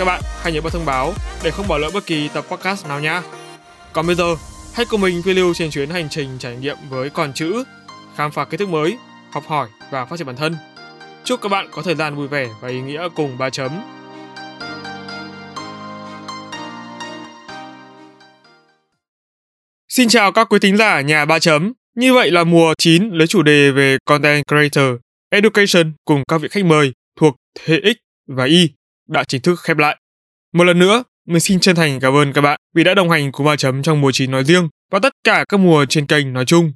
Các bạn hãy nhớ bật thông báo để không bỏ lỡ bất kỳ tập podcast nào nhé. Còn bây giờ, hãy cùng mình phiêu lưu trên chuyến hành trình trải nghiệm với con chữ, khám phá kiến thức mới, học hỏi và phát triển bản thân. Chúc các bạn có thời gian vui vẻ và ý nghĩa cùng ba chấm. Xin chào các quý thính giả nhà ba chấm. Như vậy là mùa 9 lấy chủ đề về Content Creator, Education cùng các vị khách mời thuộc thế X và Y đã chính thức khép lại. Một lần nữa, mình xin chân thành cảm ơn các bạn vì đã đồng hành cùng ba chấm trong mùa 9 nói riêng và tất cả các mùa trên kênh nói chung.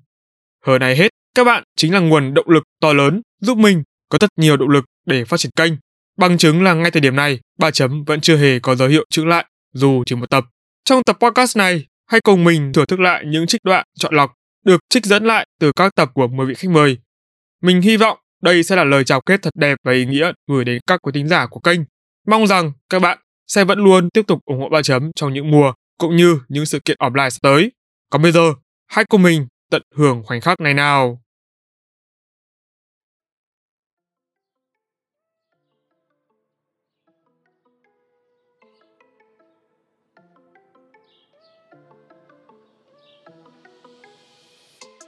Hơn này hết, các bạn chính là nguồn động lực to lớn giúp mình có rất nhiều động lực để phát triển kênh. Bằng chứng là ngay thời điểm này, ba chấm vẫn chưa hề có dấu hiệu chững lại dù chỉ một tập. Trong tập podcast này, hãy cùng mình thưởng thức lại những trích đoạn chọn lọc được trích dẫn lại từ các tập của 10 vị khách mời. Mình hy vọng đây sẽ là lời chào kết thật đẹp và ý nghĩa gửi đến các quý thính giả của kênh. Mong rằng các bạn sẽ vẫn luôn tiếp tục ủng hộ ba chấm trong những mùa cũng như những sự kiện offline sắp tới. Còn bây giờ, hãy cùng mình tận hưởng khoảnh khắc này nào.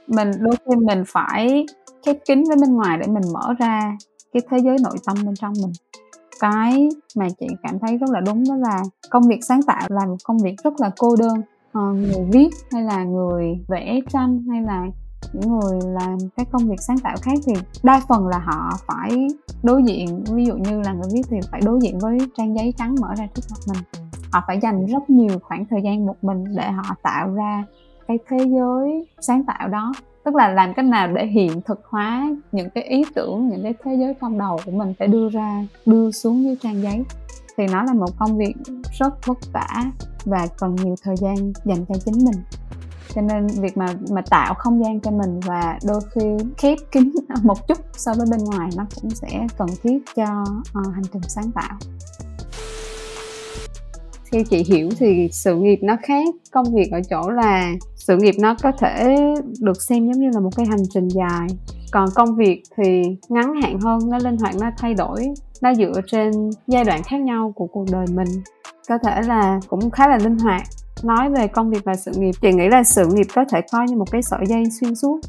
mình đôi khi mình phải khép kín với bên ngoài để mình mở ra cái thế giới nội tâm bên trong mình cái mà chị cảm thấy rất là đúng đó là công việc sáng tạo là một công việc rất là cô đơn. À, người viết hay là người vẽ tranh hay là những người làm các công việc sáng tạo khác thì đa phần là họ phải đối diện ví dụ như là người viết thì phải đối diện với trang giấy trắng mở ra trước mặt mình. Họ phải dành rất nhiều khoảng thời gian một mình để họ tạo ra cái thế giới sáng tạo đó tức là làm cách nào để hiện thực hóa những cái ý tưởng những cái thế giới trong đầu của mình phải đưa ra đưa xuống dưới trang giấy? Thì nó là một công việc rất vất vả và cần nhiều thời gian dành cho chính mình. Cho nên việc mà mà tạo không gian cho mình và đôi khi khép kín một chút so với bên ngoài nó cũng sẽ cần thiết cho uh, hành trình sáng tạo theo chị hiểu thì sự nghiệp nó khác. Công việc ở chỗ là sự nghiệp nó có thể được xem giống như là một cái hành trình dài. Còn công việc thì ngắn hạn hơn, nó linh hoạt, nó thay đổi. Nó dựa trên giai đoạn khác nhau của cuộc đời mình. Có thể là cũng khá là linh hoạt. Nói về công việc và sự nghiệp, chị nghĩ là sự nghiệp có thể coi như một cái sợi dây xuyên suốt.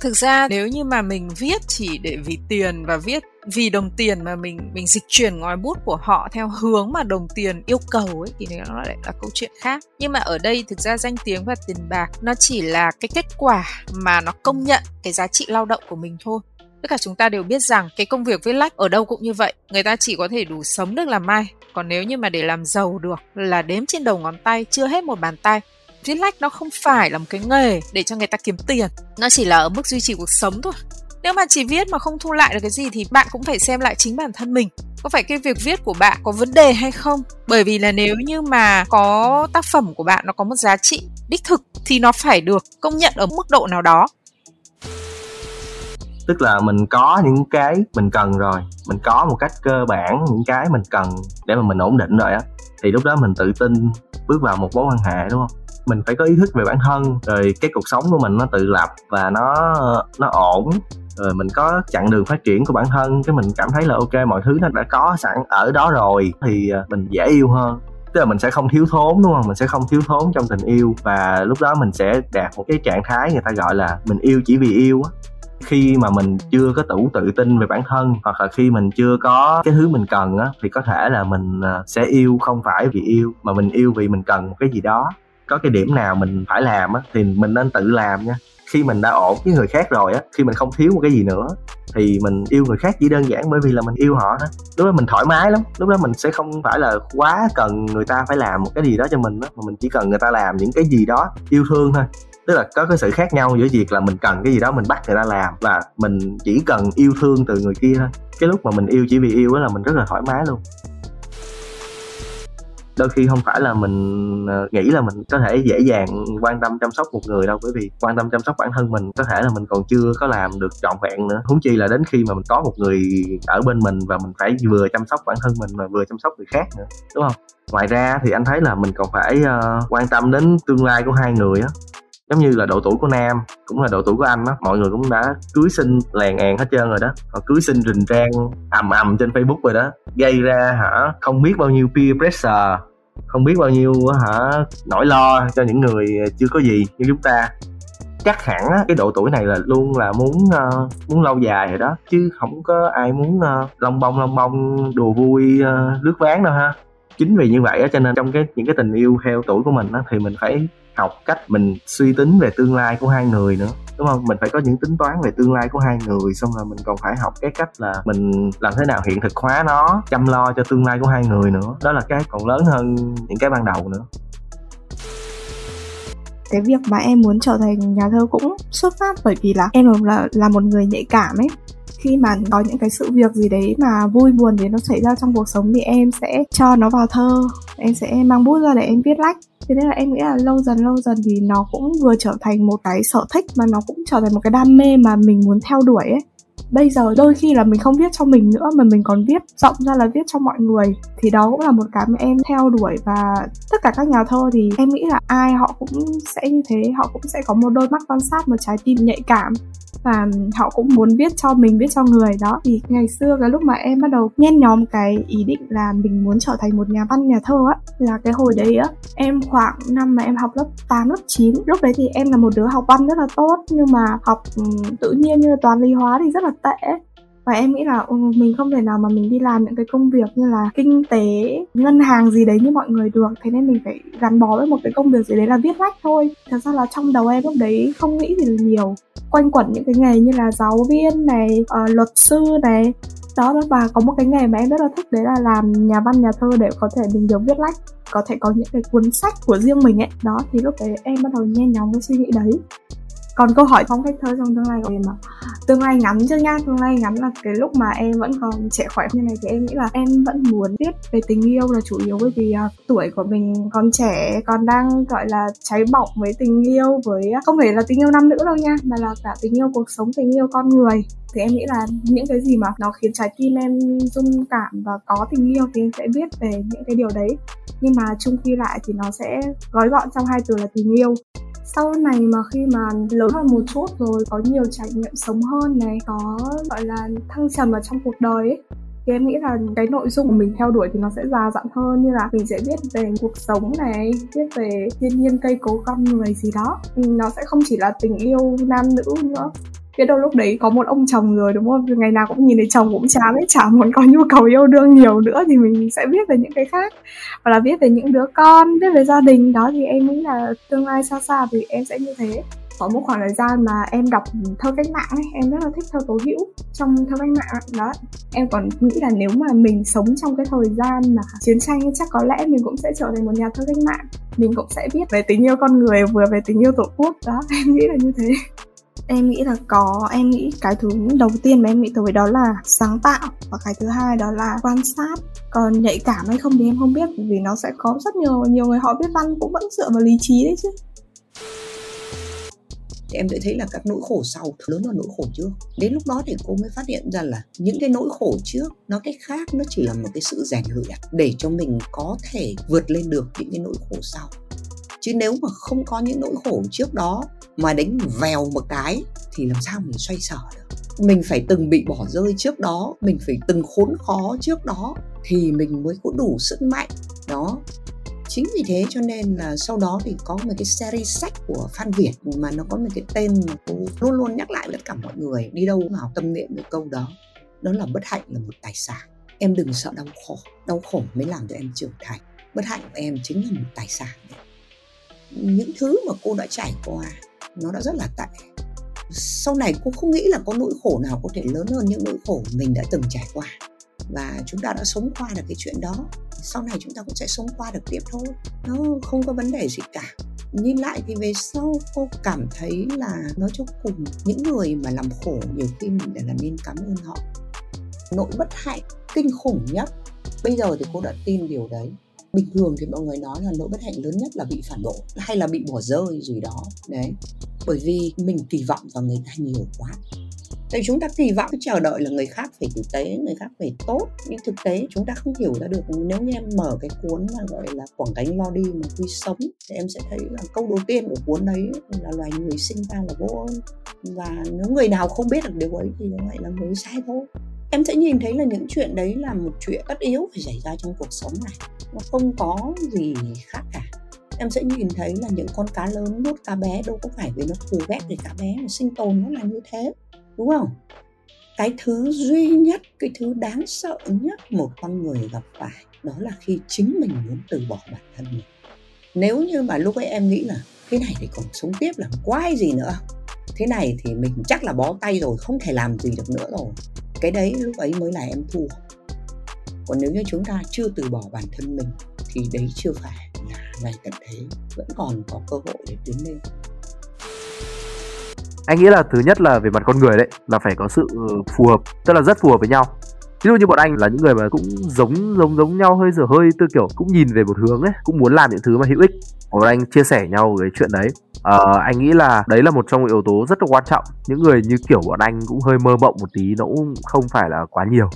Thực ra nếu như mà mình viết chỉ để vì tiền và viết vì đồng tiền mà mình mình dịch chuyển ngòi bút của họ theo hướng mà đồng tiền yêu cầu ấy, thì nó lại là câu chuyện khác. Nhưng mà ở đây thực ra danh tiếng và tiền bạc nó chỉ là cái kết quả mà nó công nhận cái giá trị lao động của mình thôi. Tất cả chúng ta đều biết rằng cái công việc viết lách ở đâu cũng như vậy, người ta chỉ có thể đủ sống được làm mai. Còn nếu như mà để làm giàu được là đếm trên đầu ngón tay, chưa hết một bàn tay. Viết lách nó không phải là một cái nghề để cho người ta kiếm tiền. Nó chỉ là ở mức duy trì cuộc sống thôi nếu mà chỉ viết mà không thu lại được cái gì thì bạn cũng phải xem lại chính bản thân mình. Có phải cái việc viết của bạn có vấn đề hay không? Bởi vì là nếu như mà có tác phẩm của bạn nó có một giá trị đích thực thì nó phải được công nhận ở mức độ nào đó. Tức là mình có những cái mình cần rồi, mình có một cách cơ bản những cái mình cần để mà mình ổn định rồi á, thì lúc đó mình tự tin bước vào một mối quan hệ, đúng không? Mình phải có ý thức về bản thân, rồi cái cuộc sống của mình nó tự lập và nó nó ổn. Rồi mình có chặng đường phát triển của bản thân, cái mình cảm thấy là ok, mọi thứ nó đã có sẵn ở đó rồi, thì à, mình dễ yêu hơn. Tức là mình sẽ không thiếu thốn, đúng không? Mình sẽ không thiếu thốn trong tình yêu và lúc đó mình sẽ đạt một cái trạng thái người ta gọi là mình yêu chỉ vì yêu á. Khi mà mình chưa có đủ tự tin về bản thân hoặc là khi mình chưa có cái thứ mình cần á, thì có thể là mình à, sẽ yêu không phải vì yêu mà mình yêu vì mình cần một cái gì đó có cái điểm nào mình phải làm á thì mình nên tự làm nha. Khi mình đã ổn với người khác rồi á khi mình không thiếu một cái gì nữa thì mình yêu người khác chỉ đơn giản bởi vì là mình yêu họ thôi. Lúc đó mình thoải mái lắm lúc đó mình sẽ không phải là quá cần người ta phải làm một cái gì đó cho mình đó, mà mình chỉ cần người ta làm những cái gì đó yêu thương thôi. Tức là có cái sự khác nhau giữa việc là mình cần cái gì đó mình bắt người ta làm và mình chỉ cần yêu thương từ người kia thôi. Cái lúc mà mình yêu chỉ vì yêu đó là mình rất là thoải mái luôn đôi khi không phải là mình ờ, nghĩ là mình có thể dễ dàng quan tâm chăm sóc một người đâu bởi vì quan tâm chăm sóc bản thân mình có thể là mình còn chưa có làm được trọn vẹn nữa. Huống chi là đến khi mà mình có một người ở bên mình và mình phải vừa chăm sóc bản thân mình mà vừa chăm sóc người khác nữa đúng không? Ngoài ra thì anh thấy là mình còn phải uh, quan tâm đến tương lai của hai người á giống như là độ tuổi của nam cũng là độ tuổi của anh á mọi người cũng đã cưới sinh lèn èn hết trơn rồi đó. Họ cưới sinh rình rang ầm ầm trên facebook rồi đó. Gây ra hả không biết bao nhiêu peer pressure không biết bao nhiêu hả nỗi lo cho những người chưa có gì như chúng ta. Chắc hẳn á, cái độ tuổi này là luôn là muốn uh, muốn lâu dài rồi đó chứ không có ai muốn ờ, uh, lông bông lông bông đùa vui uh, lướt ván đâu ha. Chính vì như vậy á cho nên trong cái những cái tình yêu theo tuổi của mình á thì mình phải học cách mình suy tính về tương lai của hai người nữa, đúng không? Mình phải có những tính toán về tương lai của hai người, xong rồi mình còn phải học cái cách là mình làm thế nào hiện thực hóa nó, chăm lo cho tương lai của hai người nữa. Đó là cái còn lớn hơn những cái ban đầu nữa. Cái việc mà em muốn trở thành nhà thơ cũng xuất phát bởi vì là em là là một người nhạy cảm ấy khi mà có những cái sự việc gì đấy mà vui buồn thì nó xảy ra trong cuộc sống thì em sẽ cho nó vào thơ. Em sẽ mang bút ra để em viết lách. Thế nên là em nghĩ là lâu dần lâu dần thì nó cũng vừa trở thành một cái sở thích mà nó cũng trở thành một cái đam mê mà mình muốn theo đuổi ấy. Bây giờ đôi khi là mình không viết cho mình nữa mà mình còn viết rộng ra là viết cho mọi người thì đó cũng là một cái mà em theo đuổi. Và tất cả các nhà thơ thì em nghĩ là ai họ cũng sẽ như thế, họ cũng sẽ có một đôi mắt quan sát, một trái tim nhạy cảm và họ cũng muốn viết cho mình viết cho người. Đó thì ngày xưa cái lúc mà em bắt đầu nhen nhóm cái ý định là mình muốn trở thành một nhà văn nhà thơ á là cái hồi đấy á em khoảng năm mà em học lớp 8, lớp 9 lúc đấy thì em là một đứa học văn rất là tốt nhưng mà học tự nhiên như toán lý hóa thì rất là tệ và em nghĩ là ừ, mình không thể nào mà mình đi làm những cái công việc như là kinh tế ngân hàng gì đấy như mọi người được. Thế nên mình phải gắn bó với một cái công việc gì đấy là viết lách thôi. Thật ra là trong đầu em lúc đấy không nghĩ gì nhiều. Quanh quẩn những cái nghề như là giáo viên này uh, luật sư này. Đó và có một cái nghề mà em rất là thích đấy là làm nhà văn nhà thơ để có thể mình được viết lách có thể có những cái cuốn sách của riêng mình ấy. Đó thì lúc đấy em bắt đầu nhen nhóm cái suy nghĩ đấy còn câu hỏi phong cách thơ trong tương lai của em mà tương lai ngắn chứ nha? Tương lai ngắn là cái lúc mà em vẫn còn trẻ khỏe như này thì em nghĩ là em vẫn muốn viết về tình yêu là chủ yếu bởi vì uh, tuổi của mình còn trẻ còn đang gọi là cháy bỏng với tình yêu với uh, không phải là tình yêu nam nữ đâu nha mà là cả tình yêu cuộc sống tình yêu con người. Thì em nghĩ là những cái gì mà nó khiến trái tim em rung cảm và có tình yêu thì em sẽ viết về những cái điều đấy. Nhưng mà chung quy lại thì nó sẽ gói gọn trong hai từ là tình yêu sau này mà khi mà lớn hơn một chút rồi, có nhiều trải nghiệm sống hơn này, có, gọi là, thăng trầm ở trong cuộc đời ấy, thì em nghĩ là cái nội dung của mình theo đuổi thì nó sẽ già dặn hơn. Như là mình sẽ viết về cuộc sống này viết về thiên nhiên cây cối con người gì đó. Nó sẽ không chỉ là tình yêu nam nữ nữa biết đâu lúc đấy có một ông chồng rồi, đúng không? Ngày nào cũng nhìn thấy chồng cũng chán ấy, chả muốn có nhu cầu yêu đương nhiều nữa thì mình sẽ viết về những cái khác. Hoặc là viết về những đứa con, viết về gia đình. Đó thì em nghĩ là tương lai xa xa thì em sẽ như thế. Có một khoảng thời gian mà em đọc thơ cách mạng ấy, em rất là thích thơ tố hữu trong thơ cách mạng đó, em còn nghĩ là nếu mà mình sống trong cái thời gian mà chiến tranh chắc có lẽ mình cũng sẽ trở thành một nhà thơ cách mạng. Mình cũng sẽ viết về tình yêu con người, vừa về tình yêu tổ quốc. Đó, em nghĩ là như thế em nghĩ là có. Em nghĩ cái thứ đầu tiên mà em nghĩ tới đó là sáng tạo. Và cái thứ hai đó là quan sát. Còn nhạy cảm hay không thì em không biết, vì nó sẽ có rất nhiều nhiều người họ viết văn cũng vẫn dựa vào lý trí đấy chứ. Thì em sẽ thấy là các nỗi khổ sau lớn hơn nỗi khổ trước. Đến lúc đó thì cô mới phát hiện ra là những cái nỗi khổ trước, nó cái khác, nó chỉ là một cái sự rèn luyện để cho mình có thể vượt lên được những cái nỗi khổ sau chứ nếu mà không có những nỗi khổ trước đó mà đánh vèo một cái thì làm sao mình xoay sở được? Mình phải từng bị bỏ rơi trước đó, mình phải từng khốn khó trước đó thì mình mới có đủ sức mạnh. Đó. Chính vì thế cho nên là sau đó thì có một cái series sách của Phan Việt mà nó có một cái tên mà cô luôn luôn nhắc lại với tất cả mọi người, đi đâu cũng học tâm niệm được câu đó. Đó là bất hạnh là một tài sản. Em đừng sợ đau khổ đau khổ mới làm cho em trưởng thành. Bất hạnh của em chính là một tài sản những thứ mà cô đã trải qua, nó đã rất là tệ. Sau này cô không nghĩ là có nỗi khổ nào có thể lớn hơn những nỗi khổ mình đã từng trải qua. Và chúng ta đã sống qua được cái chuyện đó. Sau này chúng ta cũng sẽ sống qua được tiếp thôi. Nó không có vấn đề gì cả. Nhìn lại thì về sau cô cảm thấy là nói cho cùng, những người mà làm khổ nhiều khi mình đã là nên cảm ơn họ. Nỗi bất hạnh kinh khủng nhất. Bây giờ thì cô đã tin điều đấy bình thường thì mọi người nói là nỗi bất hạnh lớn nhất là bị phản bội hay là bị bỏ rơi gì đó. Đấy. Bởi vì mình kỳ vọng vào người ta nhiều quá. Tại chúng ta kỳ vọng chờ đợi là người khác phải tử tế, người khác phải tốt. Nhưng thực tế chúng ta không hiểu ra được. Nếu như em mở cái cuốn mà gọi là Quảng cánh lo đi mà quy sống Thì em sẽ thấy là câu đầu tiên của cuốn đấy là loài người sinh ra là vô ơn. Và nếu người nào không biết được điều ấy thì như là người sai thôi. Em sẽ nhìn thấy là những chuyện đấy là một chuyện tất yếu phải xảy ra trong cuộc sống này. Nó không có gì khác cả. Em sẽ nhìn thấy là những con cá lớn nuốt cá bé đâu có phải vì nó thù ghét với cá bé mà sinh tồn nó là như thế đúng không? Cái thứ duy nhất, cái thứ đáng sợ nhất một con người gặp phải, đó là khi chính mình muốn từ bỏ bản thân mình. Nếu như mà lúc ấy em nghĩ là cái này thì còn sống tiếp làm quái gì nữa, thế này thì mình chắc là bó tay rồi, không thể làm gì được nữa rồi. Cái đấy lúc ấy mới là em thua. Còn nếu như chúng ta chưa từ bỏ bản thân mình, thì đấy chưa phải là ngày tận thế, vẫn còn có cơ hội để tiến lên anh nghĩ là thứ nhất là về mặt con người đấy là phải có sự ừ, phù hợp tức là rất phù hợp với nhau. Ví dụ như bọn anh là những người mà cũng giống giống giống nhau hơi giờ hơi tư kiểu cũng nhìn về một hướng ấy cũng muốn làm những thứ mà hữu ích. Bọn anh chia sẻ nhau cái chuyện đấy. Uh, anh nghĩ là đấy là một trong những yếu tố rất là quan trọng. Những người như kiểu bọn anh cũng hơi mơ mộng một tí nó cũng không phải là quá nhiều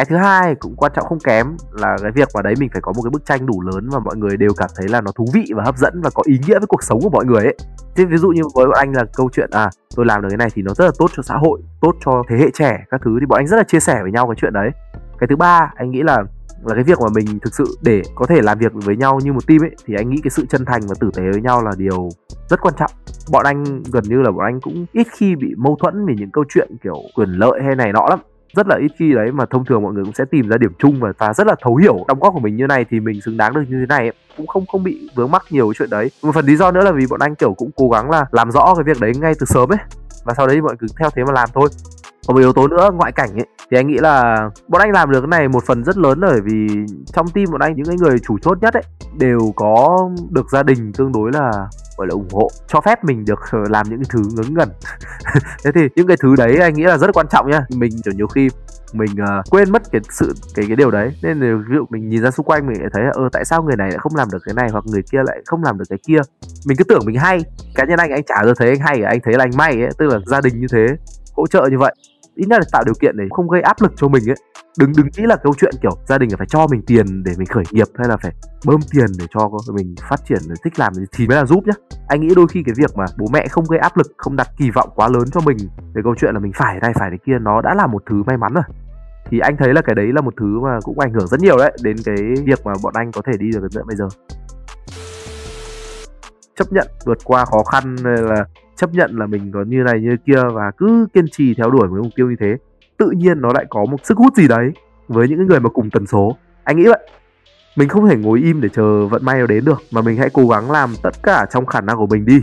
cái thứ hai cũng quan trọng không kém là cái việc mà đấy mình phải có một cái bức tranh đủ lớn và mọi người đều cảm thấy là nó thú vị và hấp dẫn và có ý nghĩa với cuộc sống của mọi người ấy. Thế ví dụ như với bọn anh là câu chuyện à tôi làm được cái này thì nó rất là tốt cho xã hội, tốt cho thế hệ trẻ, các thứ. Thì bọn anh rất là chia sẻ với nhau cái chuyện đấy. Cái thứ ba, anh nghĩ là là cái việc mà mình thực sự để có thể làm việc với nhau như một team ấy, thì anh nghĩ cái sự chân thành và tử tế với nhau là điều rất quan trọng. Bọn anh gần như là bọn anh cũng ít khi bị mâu thuẫn vì những câu chuyện kiểu quyền lợi hay này nọ lắm rất là ít khi đấy mà thông thường mọi người cũng sẽ tìm ra điểm chung và, và rất là thấu hiểu đóng góp của mình như này thì mình xứng đáng được như thế này ấy. cũng không không bị vướng mắc nhiều cái chuyện đấy. Một phần lý do nữa là vì bọn anh kiểu cũng cố gắng là làm rõ cái việc đấy ngay từ sớm ấy. Và sau đấy thì mọi người cứ theo thế mà làm thôi còn một yếu tố nữa ngoại cảnh ấy thì anh nghĩ là bọn anh làm được cái này một phần rất lớn bởi vì trong team bọn anh những cái người chủ chốt nhất ấy đều có được gia đình tương đối là gọi là ủng hộ cho phép mình được ờ, làm những cái thứ ngớ ngẩn. Thế thì những cái thứ đấy anh nghĩ là rất là quan trọng nhá. Mình kiểu nhiều khi mình uh, quên mất cái sự cái cái điều đấy. Nên là ví dụ mình nhìn ra xung quanh mình lại thấy ơ ờ, tại sao người này lại không làm được cái này hoặc người kia lại không làm được cái kia? Mình cứ tưởng mình hay cá nhân anh anh chả giờ thấy anh hay anh thấy là anh may ấy tức là gia đình như thế hỗ trợ như vậy ít nhất là tạo điều kiện để không gây áp lực cho mình ấy. Đừng đừng nghĩ là câu chuyện kiểu gia đình phải cho mình tiền để mình khởi nghiệp hay là phải bơm tiền để cho mình phát triển để thích làm thì mới là giúp nhá. Anh nghĩ đôi khi cái việc mà bố mẹ không gây áp lực, không đặt kỳ vọng quá lớn cho mình về câu chuyện là mình phải này phải này kia, nó đã là một thứ may mắn rồi. Thì anh thấy là cái đấy là một thứ mà cũng ảnh hưởng rất nhiều đấy đến cái việc mà bọn anh có thể đi được đến bây giờ. Chấp nhận vượt qua khó khăn là chấp nhận là mình có như này như kia và cứ kiên trì theo đuổi với mục tiêu như thế, tự nhiên nó lại có một sức hút gì đấy với những người mà cùng tần số. Anh nghĩ vậy. Mình không thể ngồi im để chờ vận may nó đến được, mà mình hãy cố gắng làm tất cả trong khả năng của mình đi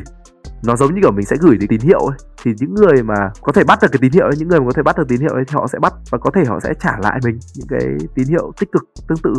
nó giống như kiểu mình sẽ gửi được tín hiệu ấy. Thì những người mà có thể bắt được cái tín hiệu ấy những người mà có thể bắt được tín hiệu ấy thì họ sẽ bắt và có thể họ sẽ trả lại mình những cái tín hiệu tích cực tương tự.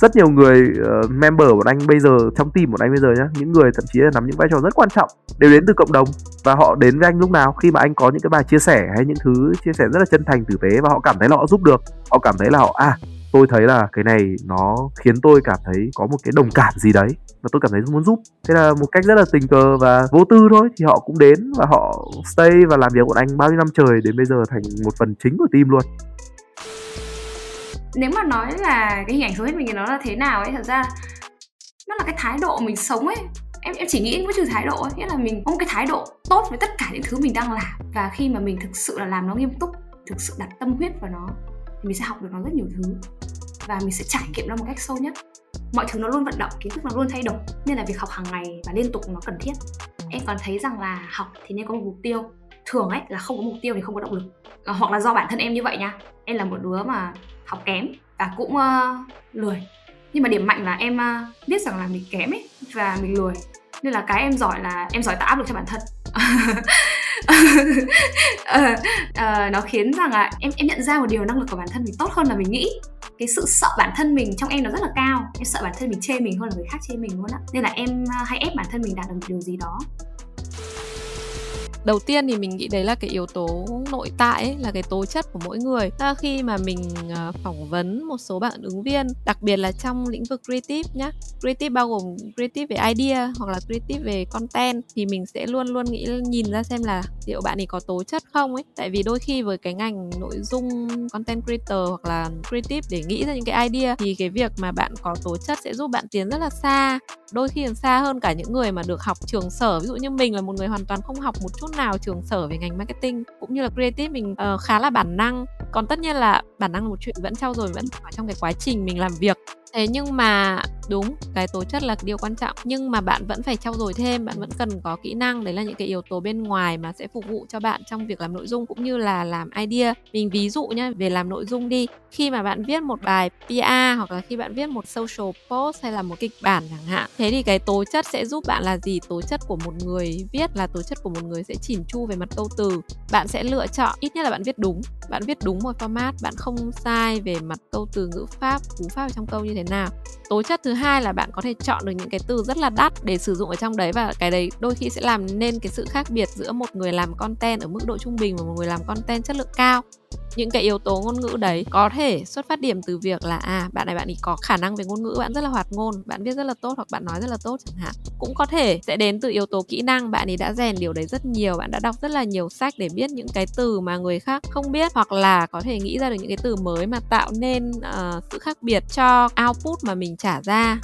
Rất nhiều người uh, member của anh bây giờ trong team của anh bây giờ nhá những người thậm chí là nắm những vai trò rất quan trọng đều đến từ cộng đồng và họ đến với anh lúc nào khi mà anh có những cái bài chia sẻ hay những thứ chia sẻ rất là chân thành tử tế và họ cảm thấy là họ giúp được. Họ cảm thấy là họ à tôi thấy là cái này nó khiến tôi cảm thấy có một cái đồng cảm gì đấy và tôi cảm thấy muốn giúp. Thế là một cách rất là tình cờ và vô tư thôi, thì họ cũng đến và họ stay và làm việc bọn anh bao nhiêu năm trời đến bây giờ thành một phần chính của team luôn. Nếu mà nói là cái hình ảnh số hết mình thì nó là thế nào ấy, thật ra nó là cái thái độ mình sống ấy. Em em chỉ nghĩ với trừ thái độ ấy, nghĩa là mình có một cái thái độ tốt với tất cả những thứ mình đang làm. Và khi mà mình thực sự là làm nó nghiêm túc, thực sự đặt tâm huyết vào nó mình sẽ học được nó rất nhiều thứ và mình sẽ trải nghiệm nó một cách sâu nhất. Mọi thứ nó luôn vận động kiến thức nó luôn thay đổi nên là việc học hàng ngày và liên tục nó cần thiết. Em còn thấy rằng là học thì nên có một mục tiêu. Thường ấy là không có mục tiêu thì không có động lực. À, hoặc là do bản thân em như vậy nha. Em là một đứa mà học kém và cũng uh, lười. Nhưng mà điểm mạnh là em uh, biết rằng là mình kém ấy và mình lười. Nên là cái em giỏi là em giỏi tạo áp lực cho bản thân. uh, uh, nó khiến rằng là em em nhận ra một điều năng lực của bản thân mình tốt hơn là mình nghĩ. Cái sự sợ bản thân mình trong em nó rất là cao. Em sợ bản thân mình chê mình hơn là người khác chê mình luôn á. Nên là em ờ, hay ép bản thân mình đạt được một điều gì đó đầu tiên thì mình nghĩ đấy là cái yếu tố nội tại ấy, là cái tố chất của mỗi người. À, khi mà mình uh, phỏng vấn một số bạn ứng viên đặc biệt là trong lĩnh vực creative nhá creative bao gồm creative về idea hoặc là creative về content thì mình sẽ luôn luôn nghĩ nhìn ra xem là liệu bạn ấy có tố chất không ấy. Tại vì đôi khi với cái ngành nội dung content creator hoặc là creative để nghĩ ra những cái idea thì cái việc mà bạn có tố chất sẽ giúp bạn tiến rất là xa. Đôi khi còn xa hơn cả những người mà được học trường sở. Ví dụ như mình là một người hoàn toàn không học một chút nào trường sở về ngành marketing cũng như là creative mình uh, khá là bản năng. Còn tất nhiên là bản năng là một chuyện vẫn trau dồi vẫn ở trong cái quá trình mình làm việc. Thế nhưng mà đúng, cái tố chất là điều quan trọng, nhưng mà bạn vẫn phải trau dồi thêm, bạn vẫn cần có kỹ năng, đấy là những cái yếu tố bên ngoài mà sẽ phục vụ cho bạn trong việc làm nội dung cũng như là làm idea. Mình ví dụ nhé về làm nội dung đi, khi mà bạn viết một bài PR hoặc là khi bạn viết một social post hay là một kịch bản chẳng hạn, thế thì cái tố chất sẽ giúp bạn là gì? Tố chất của một người viết là tố chất của một người sẽ chỉn chu về mặt câu từ. Bạn sẽ lựa chọn, ít nhất là bạn viết đúng, bạn viết đúng một format, bạn không sai về mặt câu từ, ngữ pháp, cú pháp trong câu như thế nào. Tố chất thứ hai là bạn có thể chọn được những cái từ rất là đắt để sử dụng ở trong đấy và cái đấy đôi khi sẽ làm nên cái sự khác biệt giữa một người làm content ở mức độ trung bình và một người làm content chất lượng cao những cái yếu tố ngôn ngữ đấy có thể xuất phát điểm từ việc là à bạn này bạn ấy có khả năng về ngôn ngữ bạn rất là hoạt ngôn bạn viết rất là tốt hoặc bạn nói rất là tốt chẳng hạn. Cũng có thể sẽ đến từ yếu tố kỹ năng bạn ấy đã rèn điều đấy rất nhiều bạn đã đọc rất là nhiều sách để biết những cái từ mà người khác không biết hoặc là có thể nghĩ ra được những cái từ mới mà tạo nên uh, sự khác biệt cho output mà mình trả ra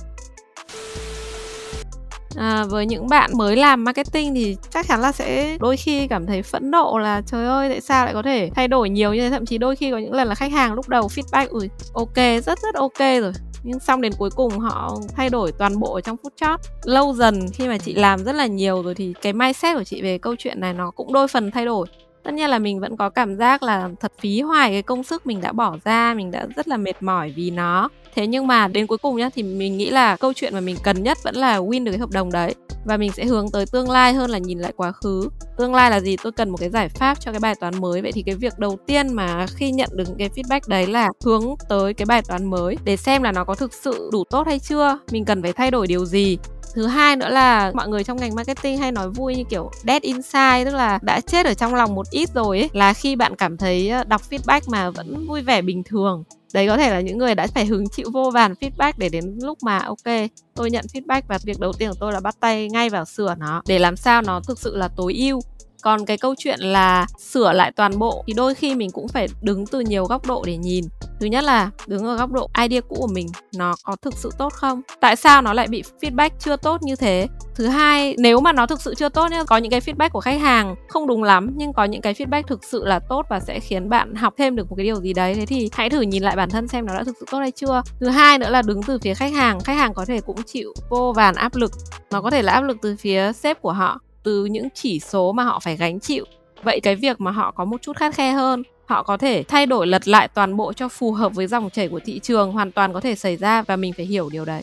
à, với những bạn mới làm marketing thì chắc chắn là sẽ đôi khi cảm thấy phẫn nộ là trời ơi tại sao lại có thể thay đổi nhiều như thế? Thậm chí đôi khi có những lần là khách hàng lúc đầu feedback ui ok rất rất ok rồi. Nhưng xong đến cuối cùng họ thay đổi toàn bộ ở trong phút chót lâu dần khi mà chị làm rất là nhiều rồi thì cái mindset của chị về câu chuyện này nó cũng đôi phần thay đổi tất nhiên là mình vẫn có cảm giác là thật phí hoài cái công sức mình đã bỏ ra, mình đã rất là mệt mỏi vì nó. Thế nhưng mà đến cuối cùng nhá, thì mình nghĩ là câu chuyện mà mình cần nhất vẫn là win được cái hợp đồng đấy và mình sẽ hướng tới tương lai hơn là nhìn lại quá khứ. Tương lai là gì? Tôi cần một cái giải pháp cho cái bài toán mới. Vậy thì cái việc đầu tiên mà khi nhận được cái feedback đấy là hướng tới cái bài toán mới để xem là nó có thực sự đủ tốt hay chưa. Mình cần phải thay đổi điều gì. Thứ hai nữa là mọi người trong ngành marketing hay nói vui như kiểu dead inside, tức là đã chết ở trong lòng một ít rồi ấy, là khi bạn cảm thấy ờ, đọc feedback mà vẫn vui vẻ bình thường đấy, có thể là những người đã phải hứng chịu vô vàn feedback để đến lúc mà, ok, tôi nhận feedback và việc đầu tiên của tôi là bắt tay ngay vào sửa nó để làm sao nó thực sự là tối ưu còn cái câu chuyện là sửa lại toàn bộ thì đôi khi mình cũng phải đứng từ nhiều góc độ để nhìn. Thứ nhất là đứng ở góc độ idea cũ của mình, nó có thực sự tốt không? Tại sao nó lại bị feedback chưa tốt như thế? Thứ hai, nếu mà nó thực sự chưa tốt nhá, có những cái feedback của khách hàng không đúng lắm, nhưng có những cái feedback thực sự là tốt và sẽ khiến bạn học thêm được một cái điều gì đấy. Thế thì hãy thử nhìn lại bản thân xem nó đã thực sự tốt hay chưa. Thứ hai nữa là đứng từ phía khách hàng. Khách hàng có thể cũng chịu vô vàn áp lực. Nó có thể là áp lực từ phía sếp của họ từ những chỉ số mà họ phải gánh chịu. Vậy cái việc mà họ có một chút khắt khe hơn, họ có thể thay đổi lật lại toàn bộ cho phù hợp với dòng chảy của thị trường, hoàn toàn có thể xảy ra và mình phải hiểu điều đấy.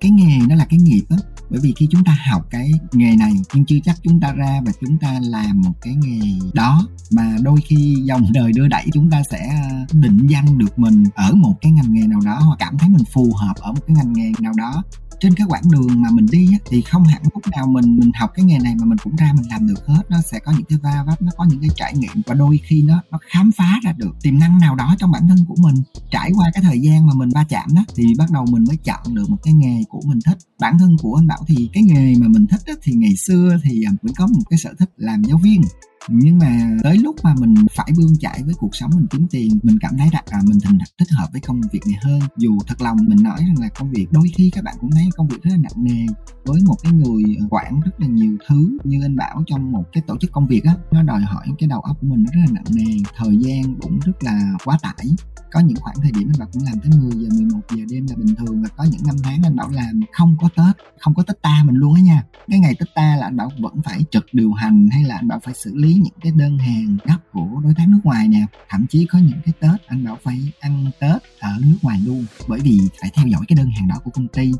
Cái nghề nó là cái nghiệp á bởi vì khi chúng ta học cái nghề này nhưng chưa chắc chúng ta ra và chúng ta làm một cái nghề đó mà đôi khi dòng đời đưa đẩy chúng ta sẽ à, định danh được mình ở một cái ngành nghề nào đó hoặc cảm thấy mình phù hợp ở một cái ngành nghề nào đó. Trên cái quãng đường mà mình đi á, thì không hẳn lúc nào mình mình học cái nghề này mà mình cũng ra mình làm được hết. Nó sẽ có những cái va vấp nó có những cái trải nghiệm và đôi khi nó nó khám phá ra được tiềm năng nào đó trong bản thân của mình. Trải qua cái thời gian mà mình va chạm đó thì bắt đầu mình mới chọn được một cái nghề của mình thích. Bản thân của anh bảo thì cái nghề mà mình thích á, thì ngày xưa thì à, cũng mình có một cái sở thích làm giáo viên. Nhưng mà tới lúc mà mình phải bươn chải với cuộc sống mình kiếm tiền mình cảm thấy rằng là mình thích thích hợp với công việc này hơn. Dù thật lòng mình nói rằng là công việc đôi khi các bạn cũng thấy công việc rất là nặng nề với một cái người ờ, quản rất là nhiều thứ. Như anh bảo trong một cái tổ chức công việc á, nó đòi hỏi cái đầu óc của mình rất là nặng nề, thời gian cũng rất là quá tải. Có những khoảng thời điểm anh bảo cũng làm tới 10 giờ 11 giờ đêm là bình thường và có những năm tháng anh bảo làm không có tết, không có tết ta mình luôn á nha. Cái ngày tết ta là anh bảo vẫn phải trực điều hành hay là anh bảo phải xử lý những cái đơn hàng gấp của đối tác nước ngoài nè. Thậm chí có những cái tết anh bảo phải ăn tết ở nước ngoài luôn, bởi vì phải theo dõi cái đơn hàng đó của công ty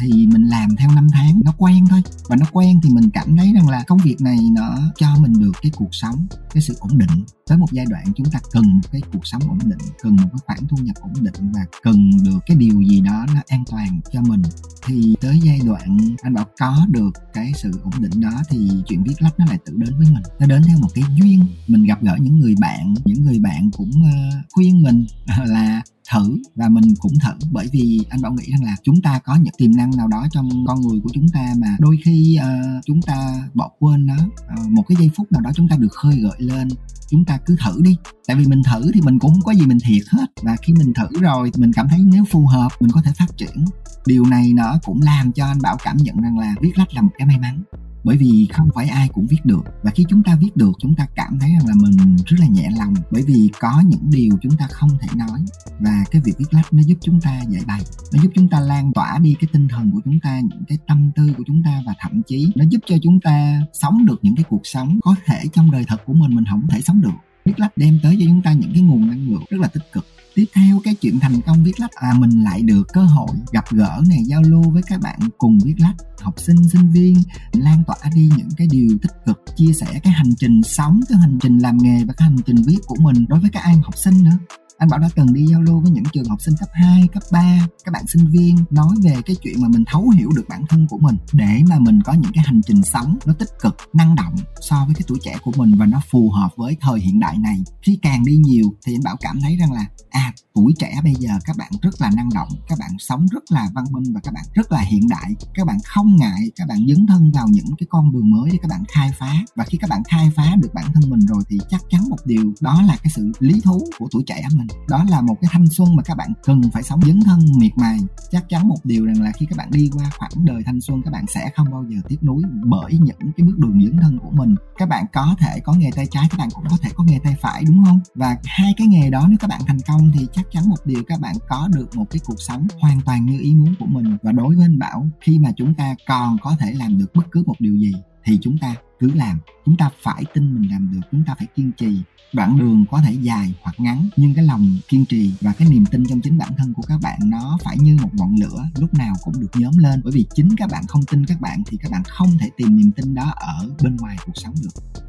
thì mình làm theo năm tháng, nó quen thôi. Và nó quen thì mình cảm thấy rằng là công việc này nó cho mình được cái cuộc sống, cái sự ổn định. Tới một giai đoạn chúng ta cần cái cuộc sống ổn định, cần một cái khoản thu nhập ổn định và cần được cái điều gì đó nó an toàn cho mình. Thì tới giai đoạn anh bảo có được cái sự ổn định đó thì chuyện viết lách nó lại tự đến với mình. Nó đến theo một cái duyên. Mình gặp gỡ những người bạn, những người bạn cũng ờ, khuyên mình là thử và mình cũng thử bởi vì anh bảo nghĩ rằng là chúng ta có những tiềm năng nào đó trong con người của chúng ta mà đôi khi uh, chúng ta bỏ quên nó uh, một cái giây phút nào đó chúng ta được khơi gợi lên chúng ta cứ thử đi. Tại vì mình thử thì mình cũng không có gì mình thiệt hết và khi mình thử rồi thì mình cảm thấy nếu phù hợp mình có thể phát triển. Điều này nó cũng làm cho anh bảo cảm nhận rằng là viết lách là một cái may mắn bởi vì không phải ai cũng viết được và khi chúng ta viết được chúng ta cảm thấy rằng là mình rất là nhẹ bởi vì có những điều chúng ta không thể nói. Và cái việc viết lách nó giúp chúng ta giải bày. Nó giúp chúng ta lan tỏa đi cái tinh thần của chúng ta, những cái tâm tư của chúng ta và thậm chí nó giúp cho chúng ta sống được những cái cuộc sống có thể trong đời thật của mình mình không thể sống được. Viết lách đem tới cho chúng ta những cái nguồn năng lượng rất là tích cực tiếp theo cái chuyện thành công viết lách. À mình lại được cơ hội gặp gỡ này giao lưu với các bạn cùng viết lách. Học sinh sinh viên, lan tỏa đi những cái điều tích cực, chia sẻ cái hành trình sống, cái hành trình làm nghề và cái hành trình viết của mình đối với các em học sinh nữa anh Bảo đã từng đi giao lưu với những trường học sinh cấp 2, cấp 3, các bạn sinh viên nói về cái chuyện mà mình thấu hiểu được bản thân của mình để mà mình có những cái hành trình sống nó tích cực, năng động so với cái tuổi trẻ của mình và nó phù hợp với thời hiện đại này. Khi càng đi nhiều thì anh Bảo cảm thấy rằng là à tuổi trẻ bây giờ các bạn rất là năng động, các bạn sống rất là văn minh và các bạn rất là hiện đại. Các bạn không ngại các bạn dấn thân vào những cái con đường mới để các bạn khai phá và khi các bạn khai phá được bản thân mình rồi thì chắc chắn một điều đó là cái sự lý thú của tuổi trẻ mình đó là một cái thanh xuân mà các bạn cần phải sống dấn thân, miệt mài. Chắc chắn một điều rằng là khi các bạn đi qua khoảng đời thanh xuân, các bạn sẽ không bao giờ tiếc nuối bởi những cái bước đường dấn thân của mình. Các bạn có thể có nghề tay trái, các bạn cũng có thể có nghề tay phải, đúng không? Và hai cái nghề đó nếu các bạn thành công thì chắc chắn một điều các bạn có được một cái cuộc sống hoàn toàn như ý muốn của mình. Và đối với anh bảo, khi mà chúng ta còn có thể làm được bất cứ một điều gì thì chúng ta cứ làm. Chúng ta phải tin mình làm được, chúng ta phải kiên trì. Đoạn đường có thể dài hoặc ngắn, nhưng cái lòng kiên trì và cái niềm tin trong chính bản thân của các bạn nó phải như một ngọn lửa, lúc nào cũng được nhóm lên. Bởi vì chính các bạn không tin các bạn thì các bạn không thể tìm niềm tin đó ở bên ngoài cuộc sống được.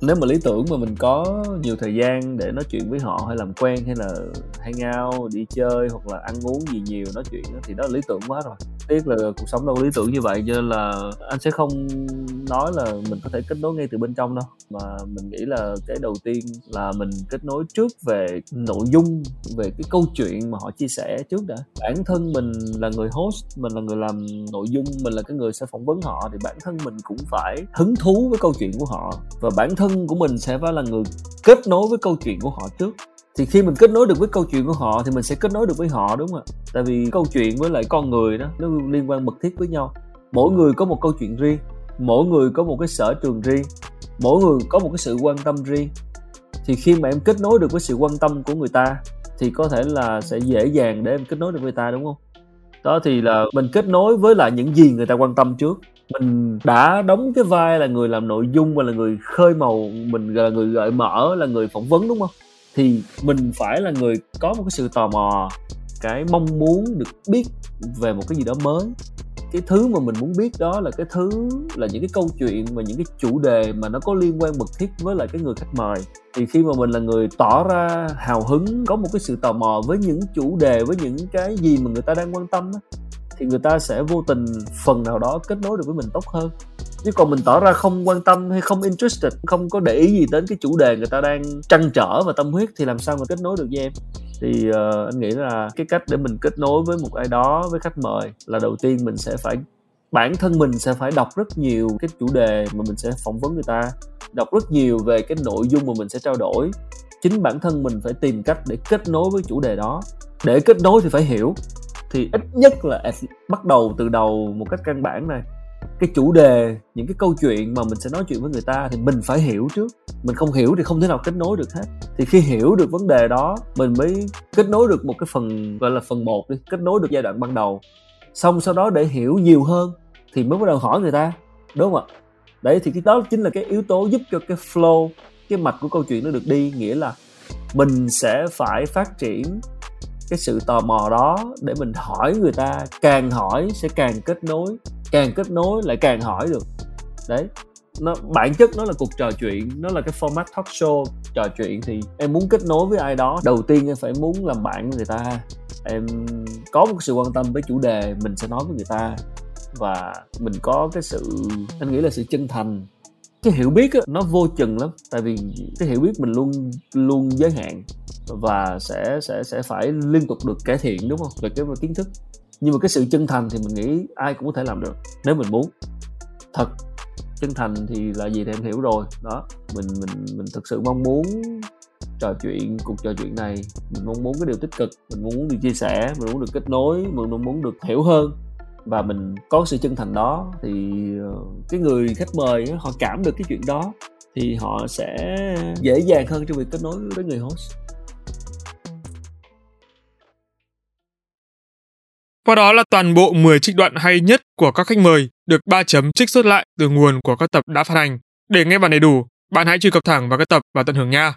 Nếu mà lý tưởng mà mình có nhiều thời gian để nói chuyện với họ, hay làm quen, hay là hang out, đi chơi, hoặc là ăn uống gì nhiều, nói chuyện thì đó là lý tưởng quá rồi tiếc là cuộc sống đâu có lý tưởng như vậy cho nên là anh sẽ không nói là mình có thể kết nối ngay từ bên trong đâu. Mà mình nghĩ là cái đầu tiên là mình kết nối trước về nội dung về cái câu chuyện mà họ chia sẻ trước đã. Bản thân mình là người host mình là người làm nội dung mình là cái người sẽ phỏng vấn họ thì bản thân mình cũng phải hứng thú với câu chuyện của họ. Và bản thân của mình sẽ phải là người kết nối với câu chuyện của họ trước thì khi mình kết nối được với câu chuyện của họ thì mình sẽ kết nối được với họ, đúng không ạ? Tại vì câu chuyện với lại con người đó, nó liên quan mật thiết với nhau. Mỗi người có một câu chuyện riêng, mỗi người có một cái sở trường riêng, mỗi người có một cái sự quan tâm riêng. Thì khi mà em kết nối được với sự quan tâm của người ta thì có thể là sẽ dễ dàng để em kết nối được với người ta, đúng không? Đó thì là mình kết nối với lại những gì người ta quan tâm trước. Mình đã đóng cái vai là người làm nội dung và là người khơi màu, mình là người gợi mở, là người phỏng vấn, đúng không? Thì mình phải là người có một cái sự tò mò cái mong muốn được biết về một cái gì đó mới. Cái thứ mà mình muốn biết đó là cái thứ là những cái câu chuyện và những cái chủ đề mà nó có liên quan mật thiết với lại cái người khách mời. Thì khi mà mình là người tỏ ra hào hứng có một cái sự tò mò với những chủ đề với những cái gì mà người ta đang quan tâm đó, thì người ta sẽ vô tình phần nào đó kết nối được với mình tốt hơn chứ còn mình tỏ ra không quan tâm hay không interested không có để ý gì đến cái chủ đề người ta đang trăn trở và tâm huyết thì làm sao mà kết nối được với em? Thì uh, anh nghĩ là cái cách để mình kết nối với một ai đó với khách mời là đầu tiên mình sẽ phải bản thân mình sẽ phải đọc rất nhiều cái chủ đề mà mình sẽ phỏng vấn người ta đọc rất nhiều về cái nội dung mà mình sẽ trao đổi. Chính bản thân mình phải tìm cách để kết nối với chủ đề đó. Để kết nối thì phải hiểu. Thì ít nhất là bắt đầu từ đầu một cách căn bản này cái chủ đề, những cái câu chuyện mà mình sẽ nói chuyện với người ta thì mình phải hiểu trước. Mình không hiểu thì không thể nào kết nối được hết. Thì khi hiểu được vấn đề đó, mình mới kết nối được một cái phần, gọi là phần một đi, kết nối được giai đoạn ban đầu. Xong sau đó để hiểu nhiều hơn thì mới bắt đầu hỏi người ta, đúng không ạ? Đấy, thì cái đó chính là cái yếu tố giúp cho cái flow, cái mạch của câu chuyện nó được đi. Nghĩa là mình sẽ phải phát triển cái sự tò mò đó để mình hỏi người ta, càng hỏi sẽ càng kết nối, càng kết nối lại càng hỏi được. Đấy, nó, bản chất nó là cuộc trò chuyện, nó là cái format talk show, trò chuyện thì em muốn kết nối với ai đó, đầu tiên em phải muốn làm bạn với người ta. Em có một sự quan tâm với chủ đề, mình sẽ nói với người ta và mình có cái sự, anh nghĩ là sự chân thành cái hiểu biết á, nó vô chừng lắm. Tại vì cái hiểu biết mình luôn luôn giới hạn và sẽ sẽ sẽ phải liên tục được cải thiện đúng không? Về cái về kiến thức. Nhưng mà cái sự chân thành thì mình nghĩ ai cũng có thể làm được nếu mình muốn. Thật chân thành thì là gì thì em hiểu rồi. Đó mình mình mình thực sự mong muốn trò chuyện cuộc trò chuyện này. Mình mong muốn cái điều tích cực mình muốn được chia sẻ mình muốn được kết nối mình muốn được hiểu hơn và mình có sự chân thành đó thì ờ, cái người khách mời họ cảm được cái chuyện đó thì họ sẽ dễ dàng hơn trong việc kết nối với người host Qua đó là toàn bộ 10 trích đoạn hay nhất của các khách mời được 3 chấm trích xuất lại từ nguồn của các tập đã phát hành. Để nghe bản đầy đủ, bạn hãy truy cập thẳng vào các tập và tận hưởng nha.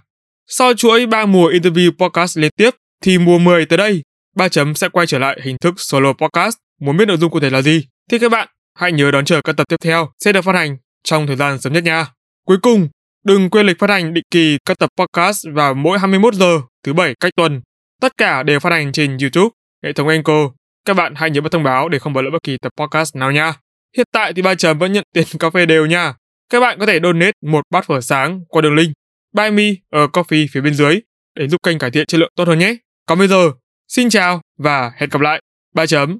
Sau chuỗi 3 mùa interview podcast liên tiếp, thì mùa 10 tới đây, 3 chấm sẽ quay trở lại hình thức solo podcast. Muốn biết nội dung cụ thể là gì? Thì các bạn hãy nhớ đón chờ các tập tiếp theo sẽ được phát hành trong thời gian sớm nhất nha. Cuối cùng, đừng quên lịch phát hành định kỳ các tập podcast vào mỗi 21 giờ thứ bảy cách tuần. Tất cả đều phát hành trên YouTube, hệ thống Anchor. Các bạn hãy nhớ bật thông báo để không bỏ lỡ bất kỳ tập podcast nào nha. Hiện tại thì ba chấm vẫn nhận tiền cà phê đều nha. Các bạn có thể donate một bát phở sáng qua đường link Buy Me ở Coffee phía bên dưới để giúp kênh cải thiện chất lượng tốt hơn nhé. Còn bây giờ, xin chào và hẹn gặp lại. Ba chấm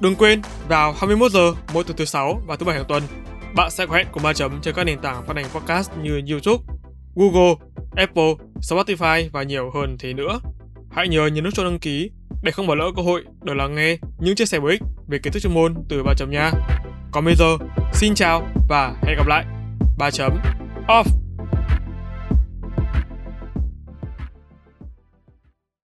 Đừng quên, vào 21 giờ mỗi tuần thứ sáu và thứ bảy hàng tuần, bạn sẽ có hẹn cùng ba chấm trên các nền tảng phát hành podcast như YouTube, Google, Apple, Spotify và nhiều hơn thế nữa. Hãy nhớ nhấn nút cho đăng ký để không bỏ lỡ cơ hội được lắng nghe những chia sẻ bổ ích về kiến thức chuyên môn từ ba chấm nha. Còn bây giờ, xin chào và hẹn gặp lại. ba chấm off